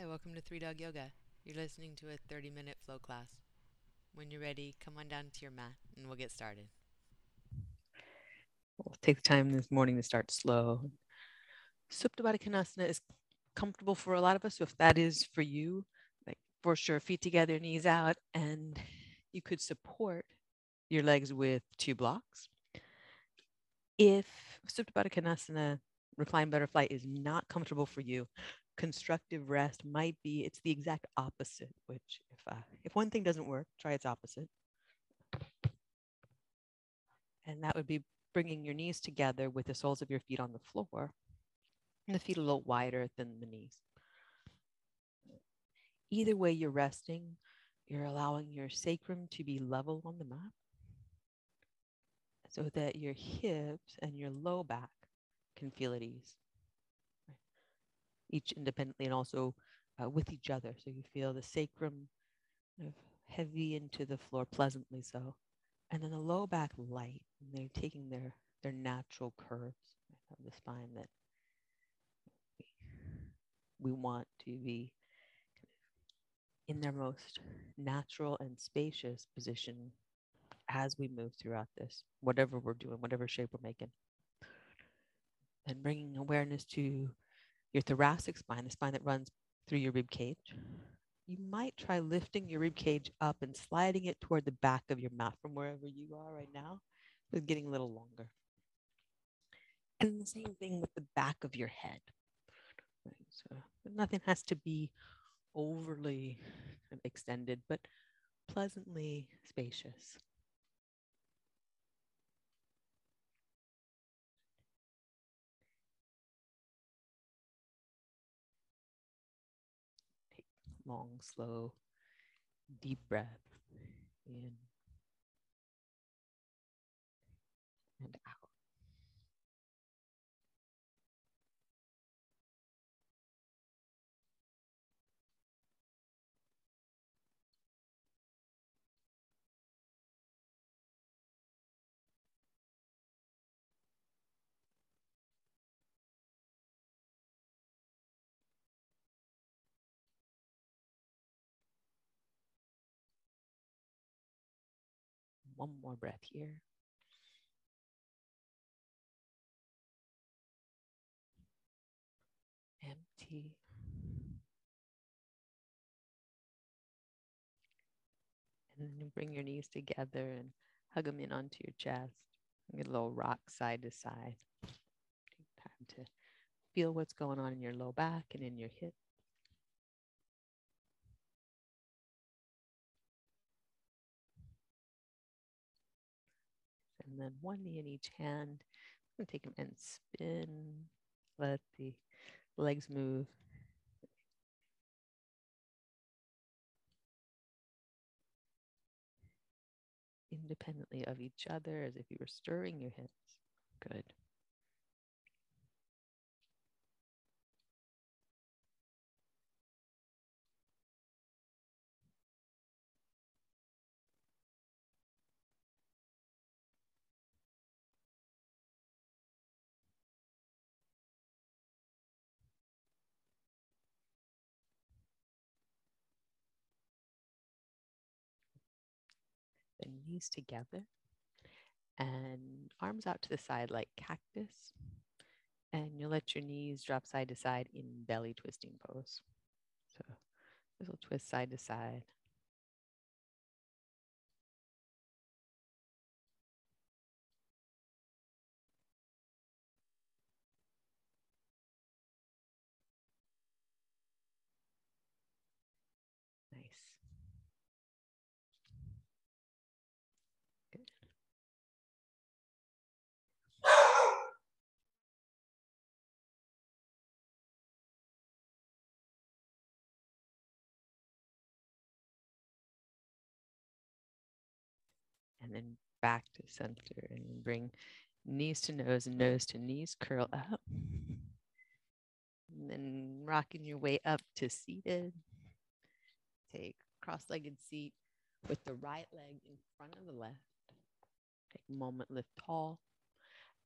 Hi, welcome to Three Dog Yoga. You're listening to a 30 minute flow class. When you're ready, come on down to your mat and we'll get started. We'll take the time this morning to start slow. Supta Konasana is comfortable for a lot of us. So if that is for you, like for sure, feet together, knees out, and you could support your legs with two blocks. If Supta Baddha Konasana, reclined butterfly, is not comfortable for you, constructive rest might be it's the exact opposite which if uh, if one thing doesn't work try its opposite. And that would be bringing your knees together with the soles of your feet on the floor and the feet a little wider than the knees. Either way you're resting you're allowing your sacrum to be level on the mat so that your hips and your low back can feel at ease each independently and also uh, with each other. So you feel the sacrum kind of heavy into the floor, pleasantly so. And then the low back light. And they're taking their, their natural curves of the spine that we want to be in their most natural and spacious position as we move throughout this, whatever we're doing, whatever shape we're making. And bringing awareness to your thoracic spine, the spine that runs through your rib cage. You might try lifting your rib cage up and sliding it toward the back of your mat from wherever you are right now, but getting a little longer. And the same thing with the back of your head. So nothing has to be overly extended, but pleasantly spacious. Long, slow, deep breath in One more breath here. Empty. And then bring your knees together and hug them in onto your chest. Get a little rock side to side. Take time to feel what's going on in your low back and in your hips. And then one knee in each hand. I'm to take them and spin. Let the legs move. Independently of each other as if you were stirring your hips. Good. Knees together and arms out to the side like cactus. And you'll let your knees drop side to side in belly twisting pose. So this will twist side to side. And then back to center and bring knees to nose and nose to knees, curl up. And then rocking your way up to seated. Take cross-legged seat with the right leg in front of the left. Take a moment, lift tall.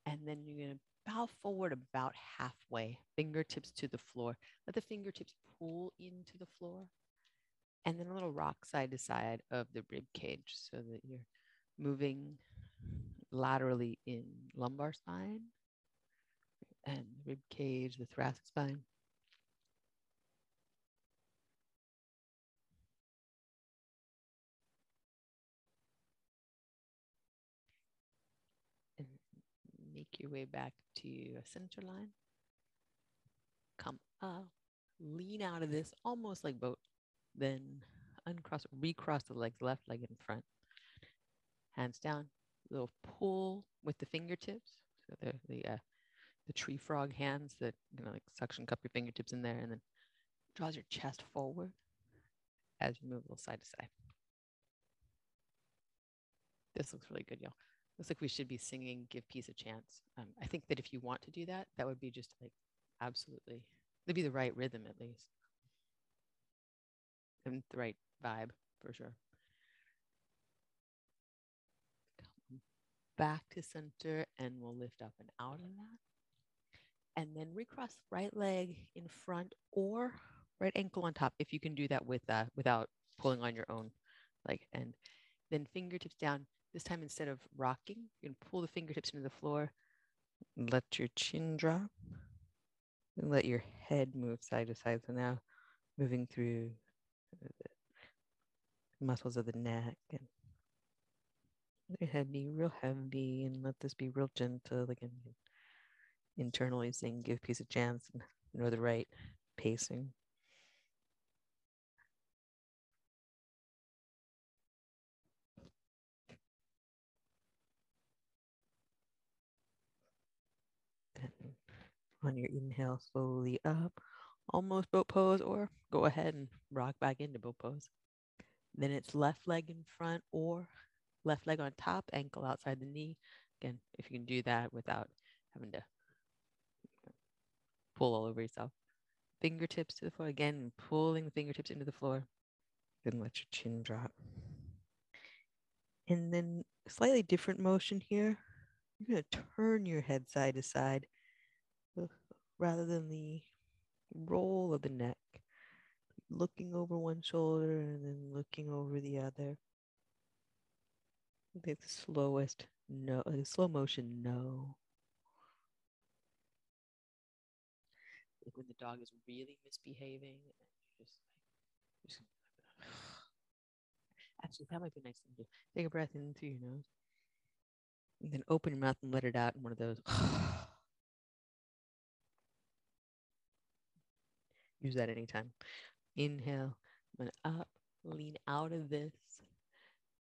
And then you're going to bow forward about halfway, fingertips to the floor. Let the fingertips pull into the floor. And then a little rock side to side of the rib cage so that you're moving laterally in lumbar spine and rib cage, the thoracic spine. And make your way back to a center line. Come up, lean out of this almost like boat, then uncross, recross the legs, left leg in front. Hands down, little pull with the fingertips. So the the uh, the tree frog hands that you know like suction cup your fingertips in there and then draws your chest forward as you move a little side to side. This looks really good, y'all. Looks like we should be singing "Give Peace a Chance." Um, I think that if you want to do that, that would be just like absolutely, it'd be the right rhythm at least, and the right vibe for sure. Back to center and we'll lift up and out of that. And then recross right leg in front or right ankle on top if you can do that with uh, without pulling on your own leg. And then fingertips down. This time instead of rocking, you can pull the fingertips into the floor. Let your chin drop. And let your head move side to side. So now moving through the muscles of the neck and your head be real heavy and let this be real gentle. Again, internally saying give peace a chance know the right pacing. Then on your inhale, slowly up, almost boat pose, or go ahead and rock back into boat pose. Then it's left leg in front or left leg on top, ankle outside the knee. Again, if you can do that without having to pull all over yourself. Fingertips to the floor again, pulling the fingertips into the floor. Then let your chin drop. And then slightly different motion here. You're going to turn your head side to side uh, rather than the roll of the neck. Looking over one shoulder and then looking over the other the slowest no, slow motion no. Like when the dog is really misbehaving, just like, just, actually, that might be a nice thing to do. Take a breath in through your nose, and then open your mouth and let it out in one of those. Use that anytime. Inhale, and up, lean out of this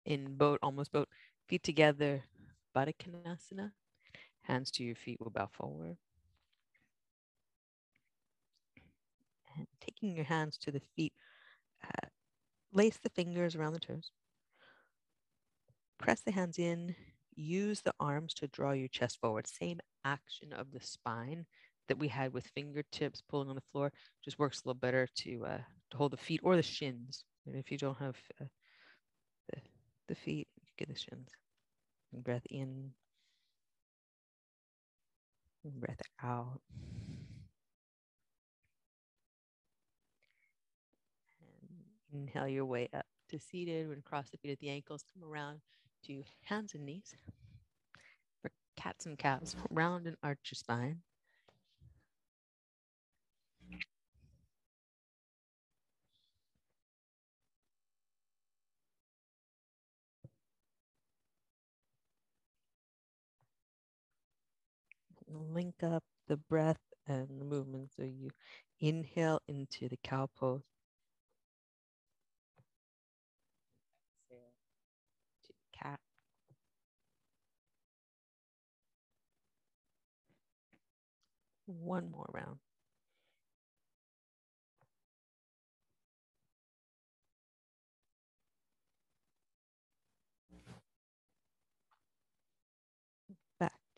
in boat, almost boat, feet together, Baddha Konasana. Hands to your feet will bow forward. And taking your hands to the feet, uh, lace the fingers around the toes. Press the hands in. Use the arms to draw your chest forward. Same action of the spine that we had with fingertips pulling on the floor. Just works a little better to uh, to hold the feet or the shins. And if you don't have uh, the feet, get the shins. And breath in. And breath out. And inhale your way up to seated. We're going to cross the feet at the ankles. Come around to hands and knees. For cats and cows, round and arch your spine. Link up the breath and the movement. So you inhale into the cow pose. Exhale to cat. One more round.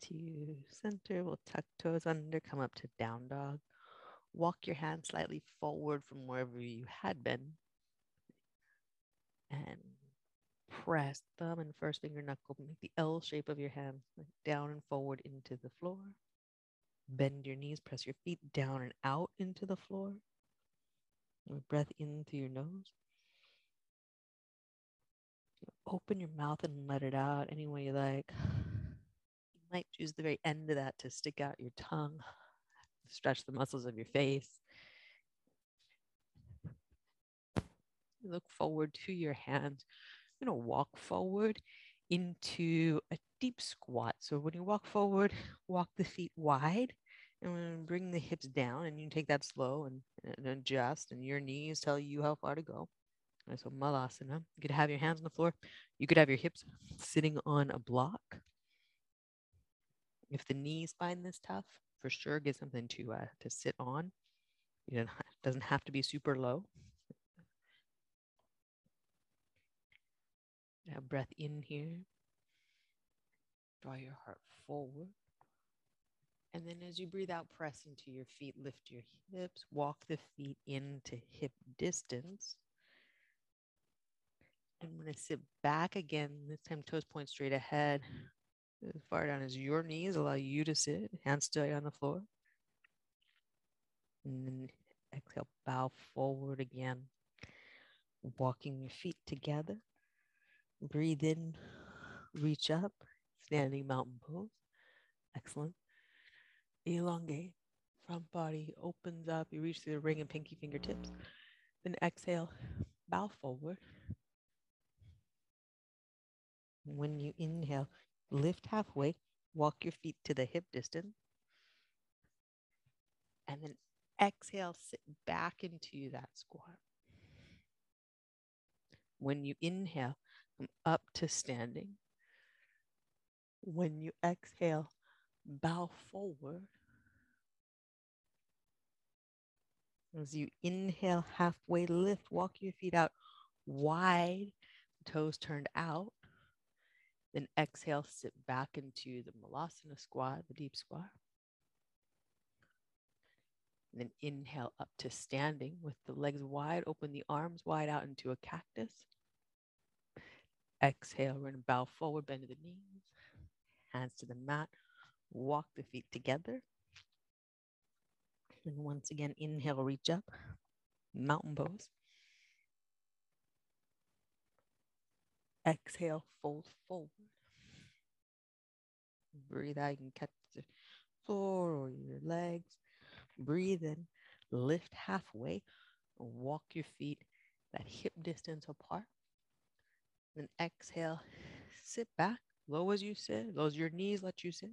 To center. We'll tuck toes under, come up to down dog. Walk your hand slightly forward from wherever you had been. And press thumb and first finger knuckle. Make the L shape of your hand down and forward into the floor. Bend your knees, press your feet down and out into the floor. Breath in through your nose. Open your mouth and let it out any way you like. Might choose the very end of that to stick out your tongue, stretch the muscles of your face. Look forward to your hands. You're going to walk forward into a deep squat. So when you walk forward, walk the feet wide and bring the hips down. And you take that slow and, and adjust, and your knees tell you how far to go. And so malasana. You could have your hands on the floor. You could have your hips sitting on a block. If the knees find this tough, for sure, get something to uh, to sit on. You know, it doesn't have to be super low. Now breath in here. Draw your heart forward. And then as you breathe out, press into your feet, lift your hips, walk the feet into hip distance. I'm going to sit back again, this time toes point straight ahead. As far down as your knees allow you to sit, hands stay on the floor. And then exhale, bow forward again, walking your feet together. Breathe in, reach up, standing mountain pose. Excellent. Elongate, front body opens up. You reach through the ring and pinky fingertips. Then exhale, bow forward. When you inhale, lift halfway, walk your feet to the hip distance. And then exhale, sit back into that squat. When you inhale, come up to standing. When you exhale, bow forward. As you inhale, halfway lift, walk your feet out wide, toes turned out. Then exhale, sit back into the Malasana squat, the deep squat. And then inhale up to standing with the legs wide, open the arms wide out into a cactus. Exhale, we're going to bow forward, bend to the knees, hands to the mat, walk the feet together. And once again, inhale, reach up, mountain pose. Exhale, fold forward. Breathe out. You can catch the floor or your legs. Breathe in, lift halfway, walk your feet that hip distance apart. Then exhale, sit back, low as you sit, low as your knees let you sit.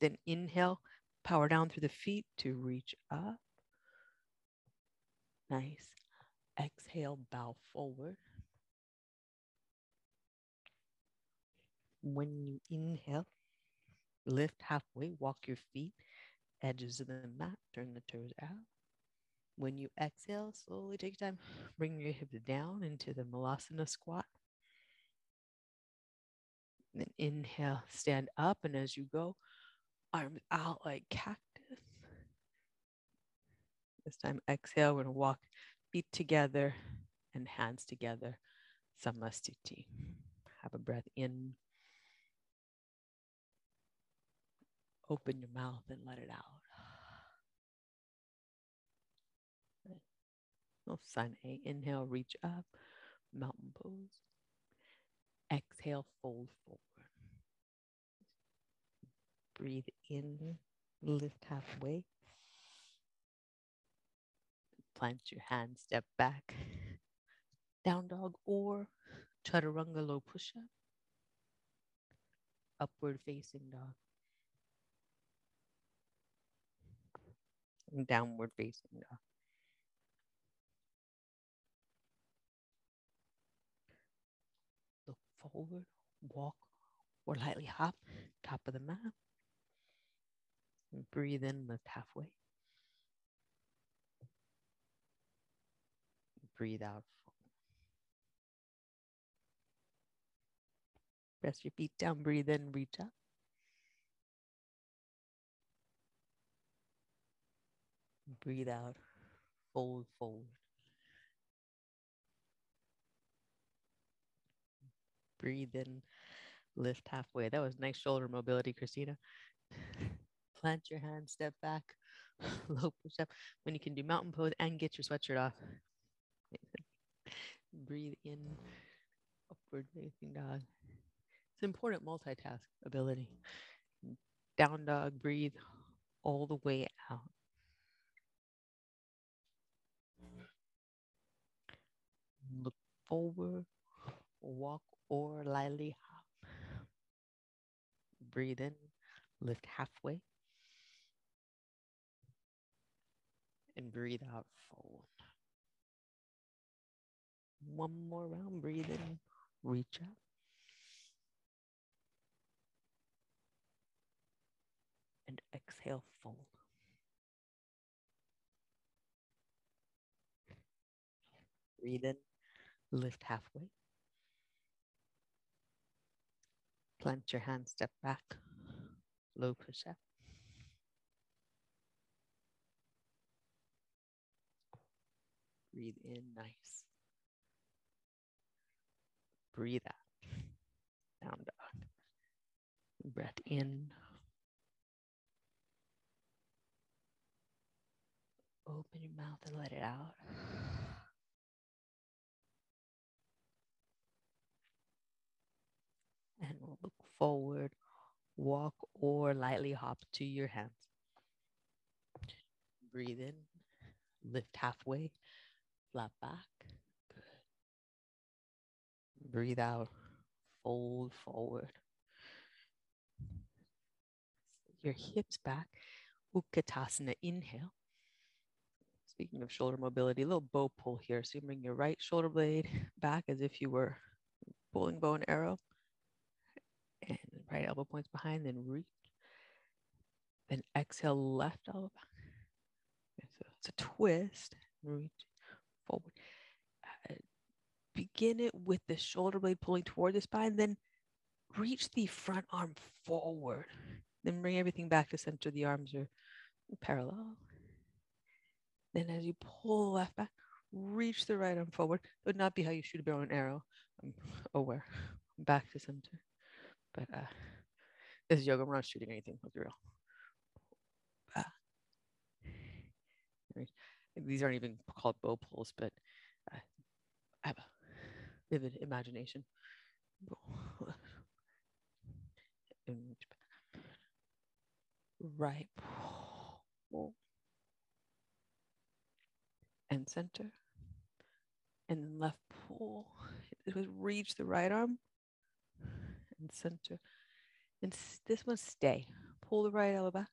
Then inhale, power down through the feet to reach up. Nice. Exhale, bow forward. When you inhale, lift halfway, walk your feet, edges of the mat, turn the toes out. When you exhale, slowly take time, bring your hips down into the Malasana squat. Then inhale, stand up, and as you go, arms out like cactus. This time, exhale, we're to walk feet together and hands together, Samastiti. Have a breath in. Open your mouth and let it out. Oh, sun A. Inhale, reach up, mountain pose. Exhale, fold forward. Breathe in, lift halfway. Plant your hands, step back. Down dog or chaturanga low push up. Upward facing dog. Downward facing dog. Look forward, walk, or lightly hop, top of the mat. And breathe in, lift halfway. Breathe out. Press your feet down, breathe in, reach up. Breathe out, fold forward. Breathe in, lift halfway. That was nice shoulder mobility, Christina. Plant your hand, step back, low push up. When you can do mountain pose and get your sweatshirt off. Breathe in, upward facing dog. It's important multitask ability. Down dog, breathe all the way out. Look forward, walk or lightly hop. Breathe in, lift halfway. And breathe out forward. One more round, breathe in, reach up. And exhale, fold. Breathe in, lift halfway. Plant your hand, step back, low push up. Breathe in, nice. Breathe out, down dog. Breath in. Open your mouth and let it out. and we'll look forward, walk or lightly hop to your hands. Breathe in, lift halfway, flat back. Good. Breathe out, fold forward. Your hips back, Utkatasana, inhale. Speaking of shoulder mobility, a little bow pull here. So you bring your right shoulder blade back as if you were pulling bow and arrow and right elbow points behind, then reach. Then exhale left elbow. So it's a twist. Reach forward. Uh, begin it with the shoulder blade pulling toward the spine, then reach the front arm forward. Then bring everything back to center. The arms are parallel. Then as you pull left back, reach the right arm forward. It would not be how you shoot a bow and arrow. I'm aware. Back to center. But uh, this is yoga. We're not shooting anything. Let's be real. Uh, these aren't even called bow pulls, but uh, I have a vivid imagination. Right and center, and then left pull. It was reach the right arm and center. And this one stay. Pull the right elbow back.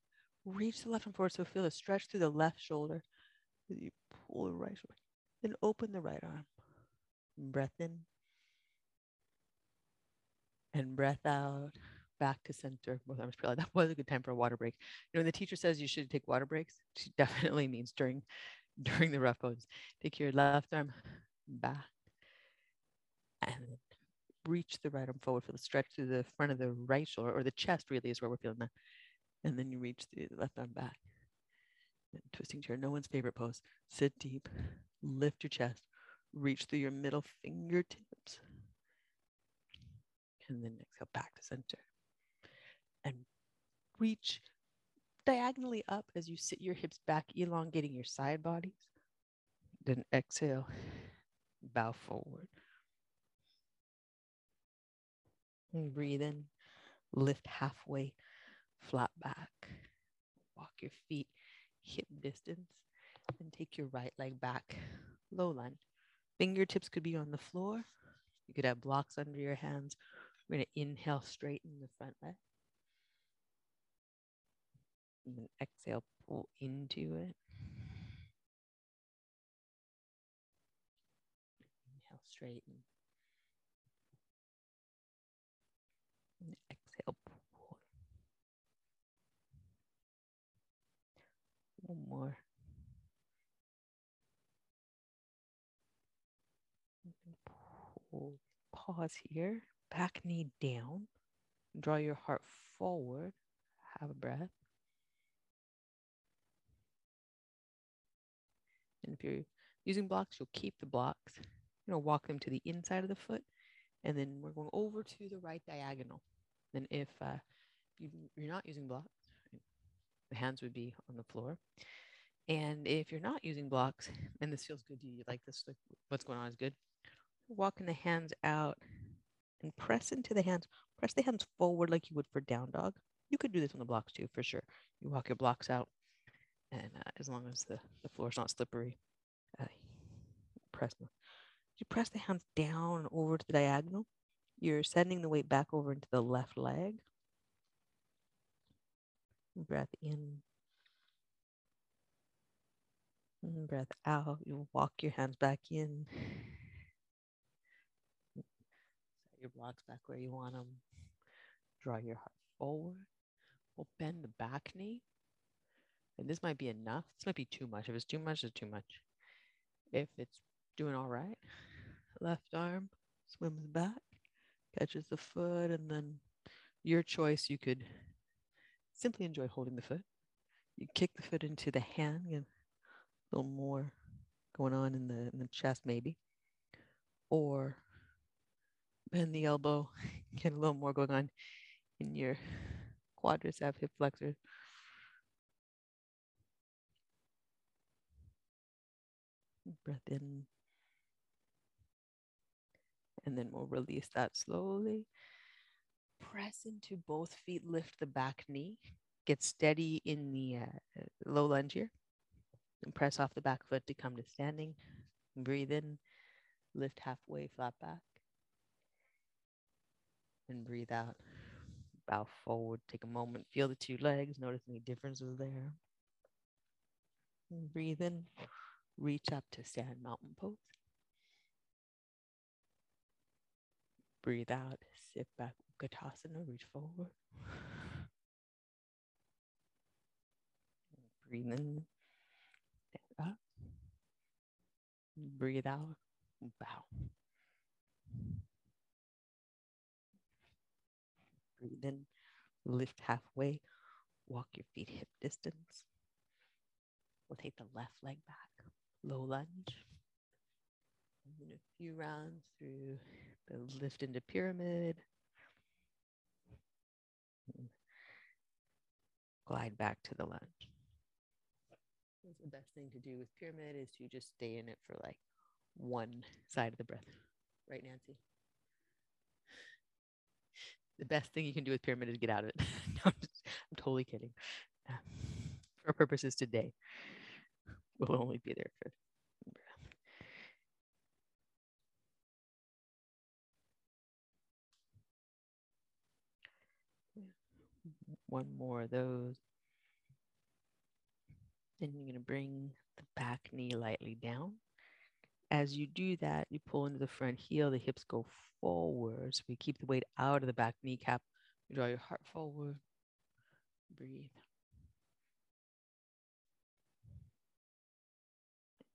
Reach the left arm forward. So feel a stretch through the left shoulder. You pull the right shoulder. Then open the right arm. Breath in. And breath out. Back to center. Both arms parallel. That was a good time for a water break. You know, when the teacher says you should take water breaks, she definitely means during during the rough pose. Take your left arm back and reach the right arm forward for the stretch through the front of the right shoulder or the chest really is where we're feeling that. And then you reach the left arm back. And twisting chair, no one's favorite pose. Sit deep, lift your chest, reach through your middle fingertips. And then exhale back to center. And reach diagonally up as you sit your hips back, elongating your side bodies. Then exhale, bow forward. And breathe in, lift halfway, flat back. Walk your feet hip distance and take your right leg back, low lunge. Fingertips could be on the floor. You could have blocks under your hands. We're going to inhale, straighten the front leg. And then exhale, pull into it. Inhale, straighten. And exhale, pull. One more. Pause here. Back knee down. Draw your heart forward. Have a breath. And if you're using blocks, you'll keep the blocks. You know, walk them to the inside of the foot. And then we're going over to the right diagonal. Then if uh, you, you're not using blocks, Hands would be on the floor. And if you're not using blocks and this feels good to you, like this, like what's going on is good, walking the hands out and press into the hands. Press the hands forward like you would for down dog. You could do this on the blocks too, for sure. You walk your blocks out, and uh, as long as the, the floor is not slippery, uh, press them. You press the hands down over to the diagonal. You're sending the weight back over into the left leg. Breath in. Mm, breath out. You walk your hands back in. Set your blocks back where you want them. Draw your heart forward. We'll bend the back knee. And this might be enough. This might be too much. If it's too much, it's too much. If it's doing all right, left arm swims back, catches the foot, and then your choice. You could simply enjoy holding the foot. You kick the foot into the hand, and a little more going on in the in the chest, maybe, or bend the elbow, get a little more going on in your quadricep, hip flexor. Breath in. And then we'll release that slowly. Press into both feet, lift the back knee. Get steady in the uh, low lunge here. And press off the back foot to come to standing. Breathe in, lift halfway, flat back. And breathe out. Bow forward, take a moment, feel the two legs, notice any differences there. And breathe in, reach up to stand mountain pose. Breathe out, sit back, Utkatasana, reach forward. Breathe in, stand up. Breathe out, bow. Breathe in, lift halfway, walk your feet hip distance. We'll take the left leg back, low lunge. And a few rounds through the lift into pyramid. Glide back to the lunge. The best thing to do with pyramid is to just stay in it for like one side of the breath. Right, Nancy? the best thing you can do with pyramid is get out of it. no, I'm, just, I'm, totally kidding. Uh, for purposes today, we'll only be there for one more of those. Then you're going to bring the back knee lightly down. As you do that, you pull into the front heel, the hips go forward. So we keep the weight out of the back kneecap. You draw your heart forward. Breathe.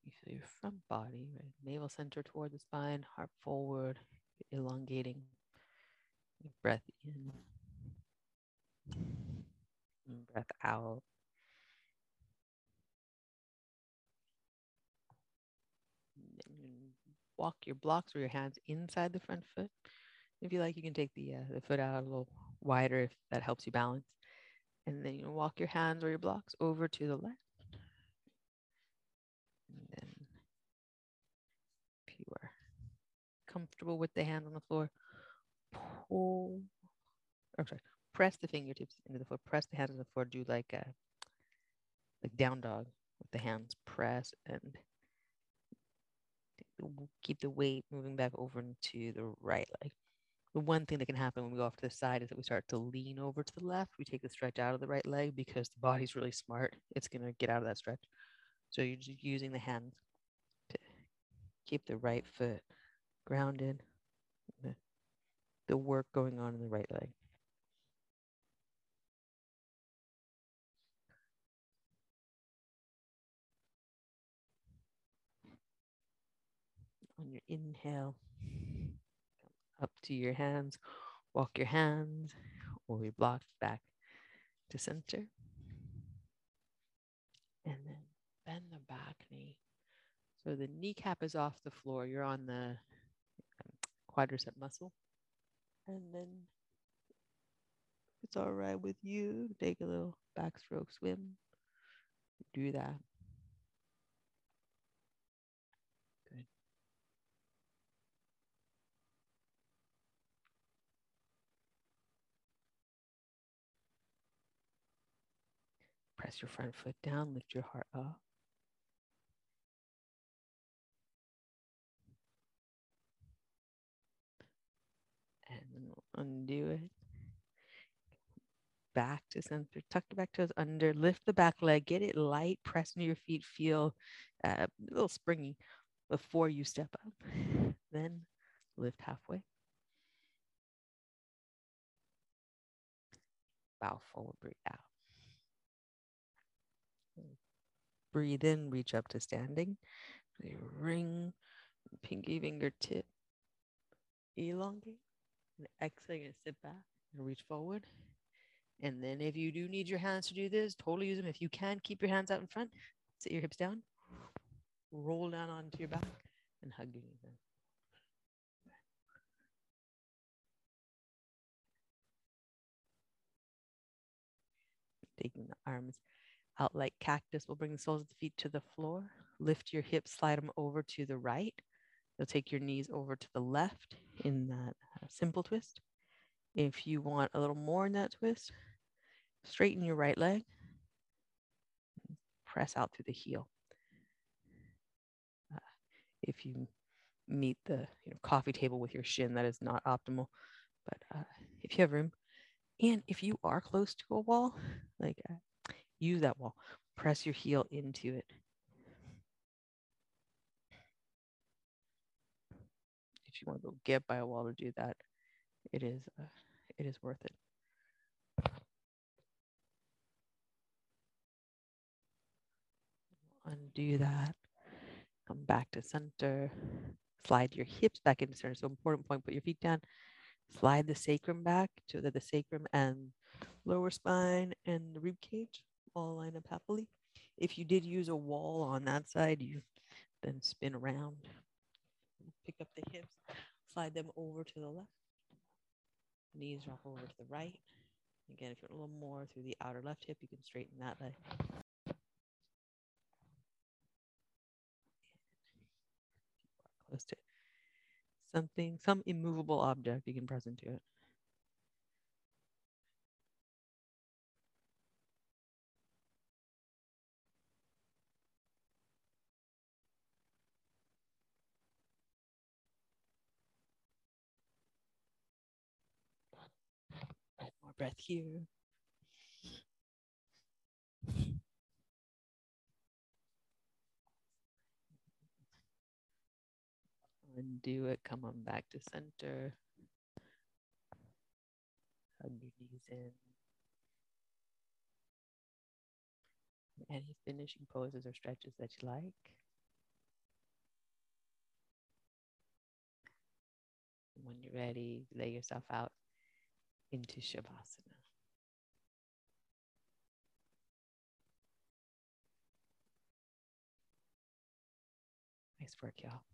You feel your front body, right? navel center toward the spine, heart forward, elongating. Breath in. Breath out. walk your blocks or your hands inside the front foot. If you like, you can take the, uh, the foot out a little wider if that helps you balance. And then you walk your hands or your blocks over to the left. And then if you are comfortable with the hands on the floor, pull, or sorry, press the fingertips into the floor, press the hands on the floor, do like a like down dog with the hands, press and keep the weight moving back over into the right leg. The one thing that can happen when we go off to the side is that we start to lean over to the left. We take the stretch out of the right leg because the body's really smart. It's going to get out of that stretch. So you're just using the hands to keep the right foot grounded, the work going on in the right leg. on your inhale, up to your hands, walk your hands or your blocks back to center. And then bend the back knee. So the kneecap is off the floor. You're on the um, quadricep muscle. And then it's all right with you, take a little backstroke swim. Do that. Press your front foot down, lift your heart up. And undo it. Back to center, tuck the back toes under, lift the back leg, get it light, press into your feet, feel uh, a little springy before you step up. Then lift halfway. Bow forward, breathe out. Breathe in, reach up to standing. Ring, pinky fingertip, elongate. And exhale, you're gonna sit back and reach forward. And then if you do need your hands to do this, totally use them. If you can, keep your hands out in front. Sit your hips down. Roll down onto your back and hug your knees in. Taking the arms out like cactus. We'll bring the soles of the feet to the floor. Lift your hips, slide them over to the right. You'll take your knees over to the left in that uh, simple twist. If you want a little more in that twist, straighten your right leg. Press out through the heel. Uh, if you meet the you know, coffee table with your shin, that is not optimal. But uh, if you have room, and if you are close to a wall, like uh, use that wall, press your heel into it. If you want to go get by a wall to do that, it is uh, it is worth it. Undo that. Come back to center. Slide your hips back into center. So important point, put your feet down. Slide the sacrum back so that the sacrum and lower spine and the rib cage all line up happily. If you did use a wall on that side, you then spin around, pick up the hips, slide them over to the left. Knees drop over to the right. Again, if you're a little more through the outer left hip, you can straighten that leg. Close to something, some immovable object you can press into it. Breath here. Undo it, come on back to center. Hug your knees in. Any finishing poses or stretches that you like. When you're ready, lay yourself out into Shavasana. Nice work, y'all.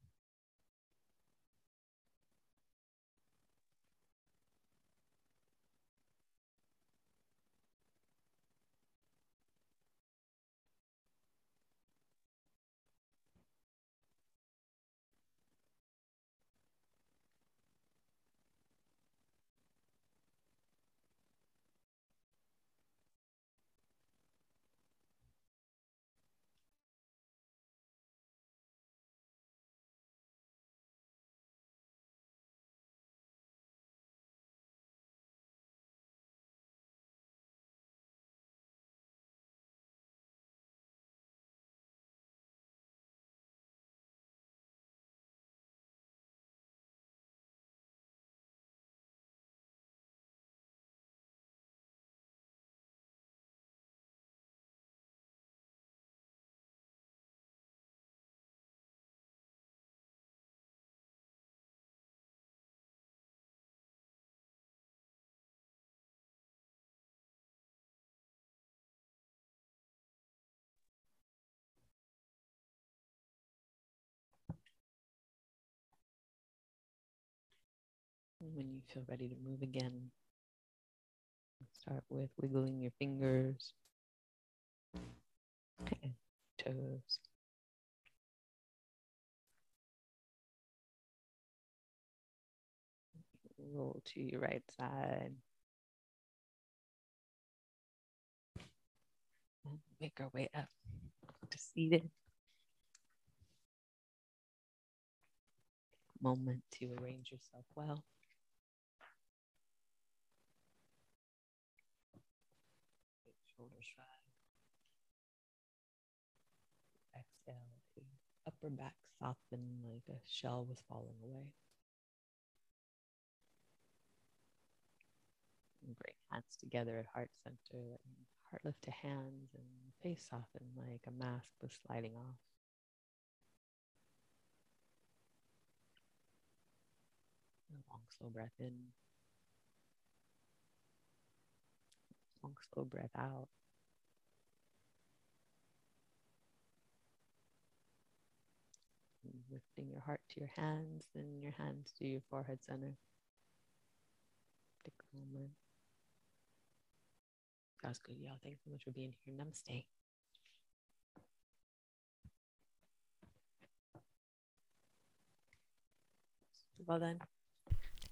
When you feel ready to move again, Start with wiggling your fingers and toes. Roll to your right side. And make our way up to seated. Moment to arrange yourself well. Shoulder shrug. Exhale to upper back soften like a shell was falling away. And bring hands together at heart center. Heart lift to hands and face soften like a mask was sliding off. A long, slow breath in. Long, slow breath out. lifting your heart to your hands, then your hands to your forehead center. Take a moment. That was good, y'all. Thanks so much for being here. Namaste. Well done.